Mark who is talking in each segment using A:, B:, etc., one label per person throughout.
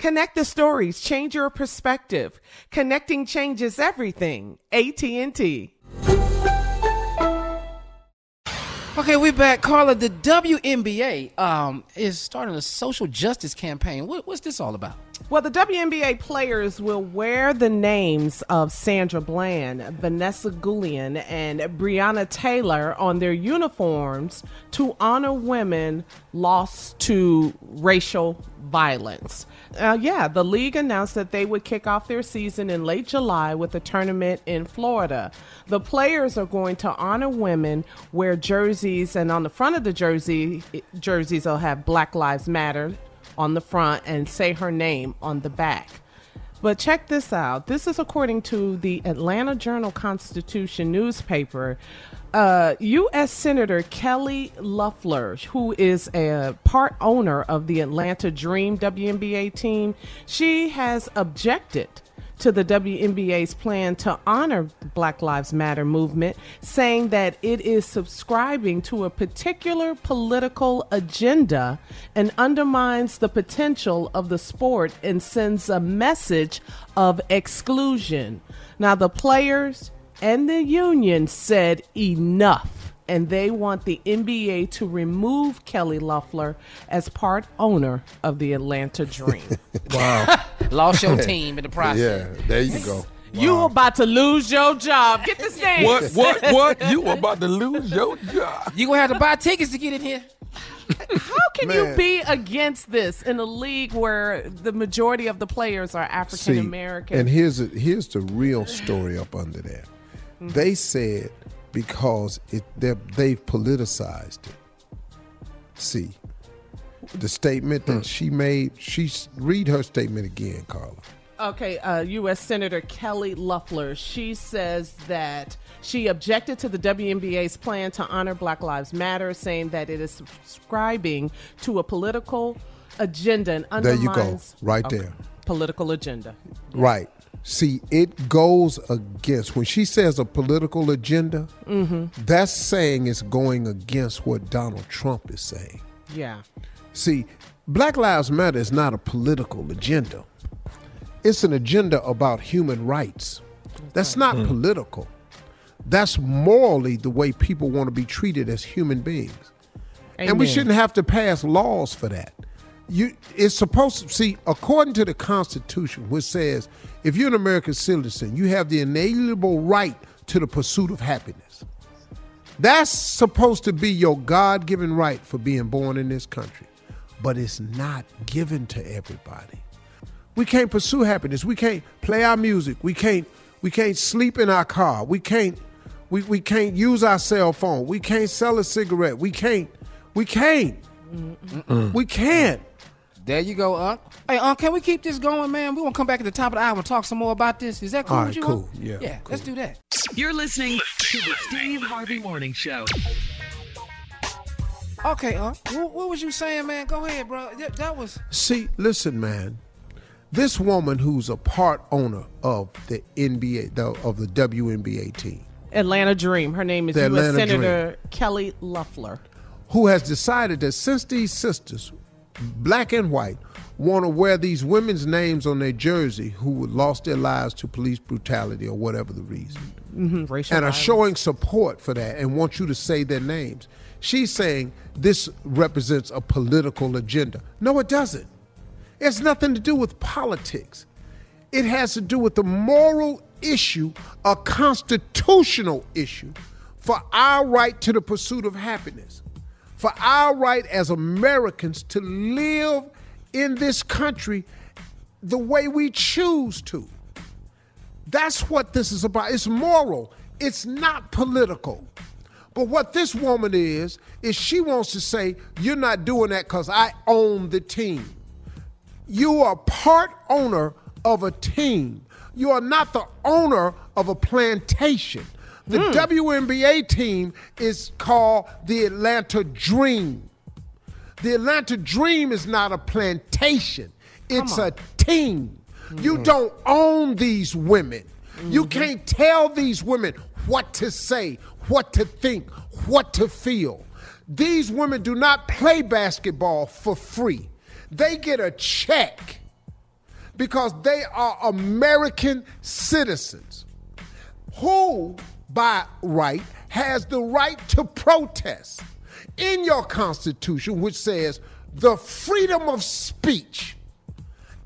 A: Connect the stories, change your perspective. Connecting changes everything. AT&T.
B: Okay, we're back. Carla, the WNBA um, is starting a social justice campaign. What, what's this all about?
A: Well, the WNBA players will wear the names of Sandra Bland, Vanessa Guillen, and Breonna Taylor on their uniforms to honor women lost to racial violence. Uh, yeah, the league announced that they would kick off their season in late July with a tournament in Florida. The players are going to honor women, wear jerseys, and on the front of the jersey jerseys will have Black Lives Matter on the front and say her name on the back. But check this out. This is according to the Atlanta Journal Constitution newspaper. Uh, U.S. Senator Kelly Loeffler, who is a part owner of the Atlanta Dream WNBA team, she has objected to the WNBA's plan to honor Black Lives Matter movement, saying that it is subscribing to a particular political agenda and undermines the potential of the sport and sends a message of exclusion. Now, the players and the union said enough and they want the NBA to remove Kelly Loeffler as part owner of the Atlanta Dream.
C: wow.
B: Lost your team in the process.
C: Yeah, there you go. Wow.
A: You about to lose your job. Get the stand.
C: What? What? What? You about to lose your job?
B: You gonna have to buy tickets to get in here.
A: How can Man. you be against this in a league where the majority of the players are African American?
C: And here's a, here's the real story up under there. Mm-hmm. They said because it they've politicized it. See, the statement that hmm. she made. She read her statement again, Carla.
A: Okay, uh, U.S. Senator Kelly Loeffler. She says that she objected to the WNBA's plan to honor Black Lives Matter, saying that it is subscribing to a political agenda and undermines.
C: There you go, right there.
A: Political agenda.
C: Right. See, it goes against when she says a political agenda. Mm-hmm. That's saying it's going against what Donald Trump is saying.
A: Yeah.
C: See, Black Lives Matter is not a political agenda. It's an agenda about human rights. That's not political. That's morally the way people want to be treated as human beings. And we shouldn't have to pass laws for that. You it's supposed to see according to the Constitution, which says if you're an American citizen, you have the inalienable right to the pursuit of happiness. That's supposed to be your God given right for being born in this country. But it's not given to everybody. We can't pursue happiness. We can't play our music. We can't we can't sleep in our car. We can't we, we can't use our cell phone. We can't sell a cigarette. We can't we can't. We can't.
B: There you go, Unc. Hey, Unc, can we keep this going, man? We want to come back at the top of the hour and talk some more about this. Is that cool
C: All
B: with
C: right,
B: you?
C: cool.
B: Unc?
C: Yeah,
B: Yeah, let's do that.
D: You're listening to the Steve Harvey Morning Show.
B: Okay, Unc. What, what was you saying, man? Go ahead, bro. That, that was.
C: See, listen, man. This woman who's a part owner of the NBA, the, of the WNBA team,
A: Atlanta Dream. Her name is U.S.
C: Atlanta
A: Senator Kelly Loeffler.
C: who has decided that since these sisters, black and white, want to wear these women's names on their jersey who lost their lives to police brutality or whatever the reason,
A: Mhm, racial
C: and are showing support for that and want you to say their names. She's saying this represents a political agenda. No, it doesn't. It has nothing to do with politics. It has to do with the moral issue, a constitutional issue for our right to the pursuit of happiness, for our right as Americans to live in this country the way we choose to. That's what this is about. It's moral, it's not political. But what this woman is, is she wants to say, You're not doing that because I own the team. You are part owner of a team. You are not the owner of a plantation. The hmm. WNBA team is called the Atlanta Dream. The Atlanta Dream is not a plantation, it's a team. You hmm. don't own these women. You mm-hmm. can't tell these women what to say, what to think, what to feel. These women do not play basketball for free. They get a check because they are American citizens who, by right, has the right to protest in your Constitution, which says the freedom of speech,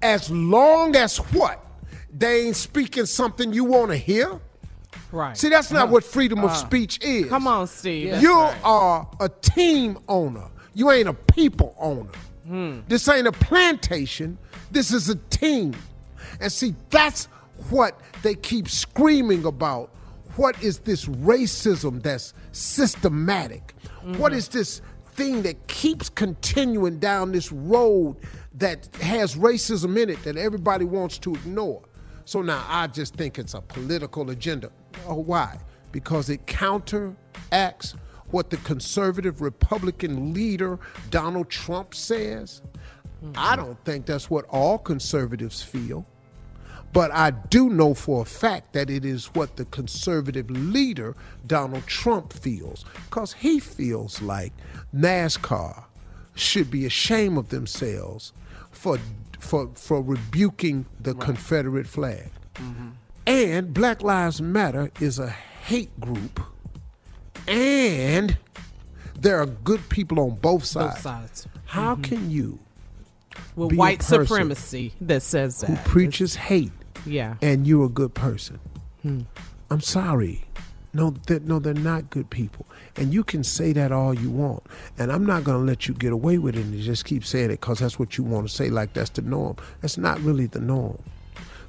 C: as long as what? They ain't speaking something you want to hear?
A: Right.
C: See, that's not what freedom of uh, speech is.
A: Come on, Steve.
C: You are a team owner. You ain't a people owner. Hmm. This ain't a plantation. This is a team. And see, that's what they keep screaming about. What is this racism that's systematic? What is this thing that keeps continuing down this road that has racism in it that everybody wants to ignore? So now I just think it's a political agenda. Oh, why? Because it counteracts what the conservative Republican leader Donald Trump says. I don't think that's what all conservatives feel. But I do know for a fact that it is what the conservative leader, Donald Trump, feels. Because he feels like NASCAR should be ashamed of themselves for, for, for rebuking the Confederate flag. Mm-hmm. And Black Lives Matter is a hate group. And there are good people on both sides.
A: Both sides.
C: How mm-hmm. can you,
A: With white supremacy that says that.
C: who preaches hate,
A: Yeah.
C: and you're a good person. Hmm. I'm sorry. No, they're, no, they're not good people. And you can say that all you want. And I'm not going to let you get away with it and just keep saying it because that's what you want to say, like that's the norm. That's not really the norm.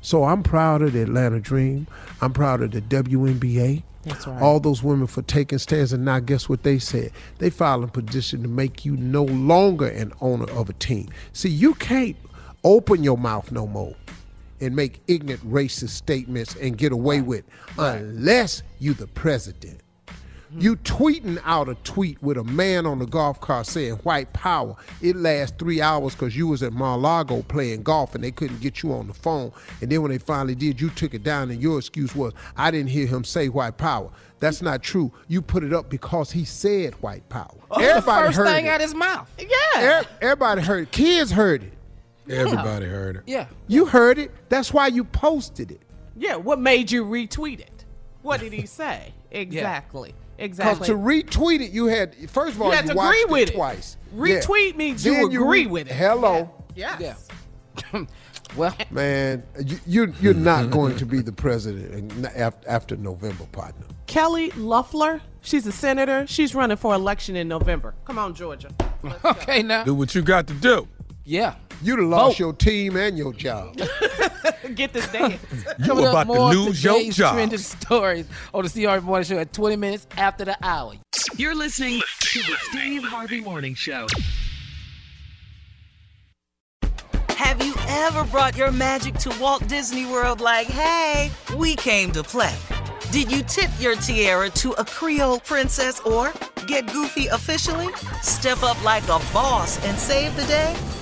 C: So I'm proud of the Atlanta Dream. I'm proud of the WNBA.
A: That's right.
C: All those women for taking stands. And now, guess what they said? They filed a petition to make you no longer an owner of a team. See, you can't open your mouth no more and make ignorant racist statements and get away with unless you the president. Hmm. You tweeting out a tweet with a man on the golf cart saying white power. It lasts three hours because you was at Mar-a-Lago playing golf and they couldn't get you on the phone. And then when they finally did, you took it down and your excuse was, I didn't hear him say white power. That's not true. You put it up because he said white power.
B: Oh, the first
C: heard
B: thing
C: it.
B: out his mouth.
A: Yeah.
C: Everybody heard it. Kids heard it.
E: Everybody heard it.
B: Yeah.
C: You heard it. That's why you posted it.
A: Yeah. What made you retweet it? What did he say? Exactly.
C: Because
A: Exactly.
C: to retweet it, you had first of all
A: You had to
C: watched
A: agree with
C: it
A: it.
C: twice.
A: Retweet means you
C: Then
A: agree
C: re-
A: with it.
C: Hello,
A: yes.
B: Yeah. well,
C: man. You, you you're not going to be the president after November, partner.
A: Kelly Loeffler, she's a senator. She's running for election in November. Come on, Georgia.
B: okay now.
E: Do what you got to do.
B: Yeah.
C: You'd have lost
B: Vote.
C: your team and your job.
A: Get this dance.
E: You
B: Coming
E: about to lose your job.
B: trending stories on the CR Morning Show at 20 minutes after the hour.
D: You're listening to the Steve Harvey Morning Show.
F: Have you ever brought your magic to Walt Disney World like, hey, we came to play? Did you tip your tiara to a Creole princess or get goofy officially? Step up like a boss and save the day?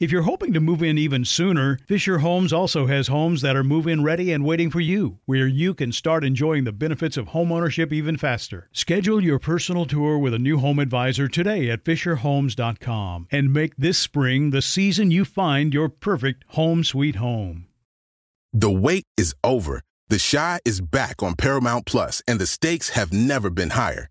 G: If you're hoping to move in even sooner, Fisher Homes also has homes that are move in ready and waiting for you, where you can start enjoying the benefits of homeownership even faster. Schedule your personal tour with a new home advisor today at FisherHomes.com and make this spring the season you find your perfect home sweet home.
H: The wait is over. The Chi is back on Paramount Plus, and the stakes have never been higher.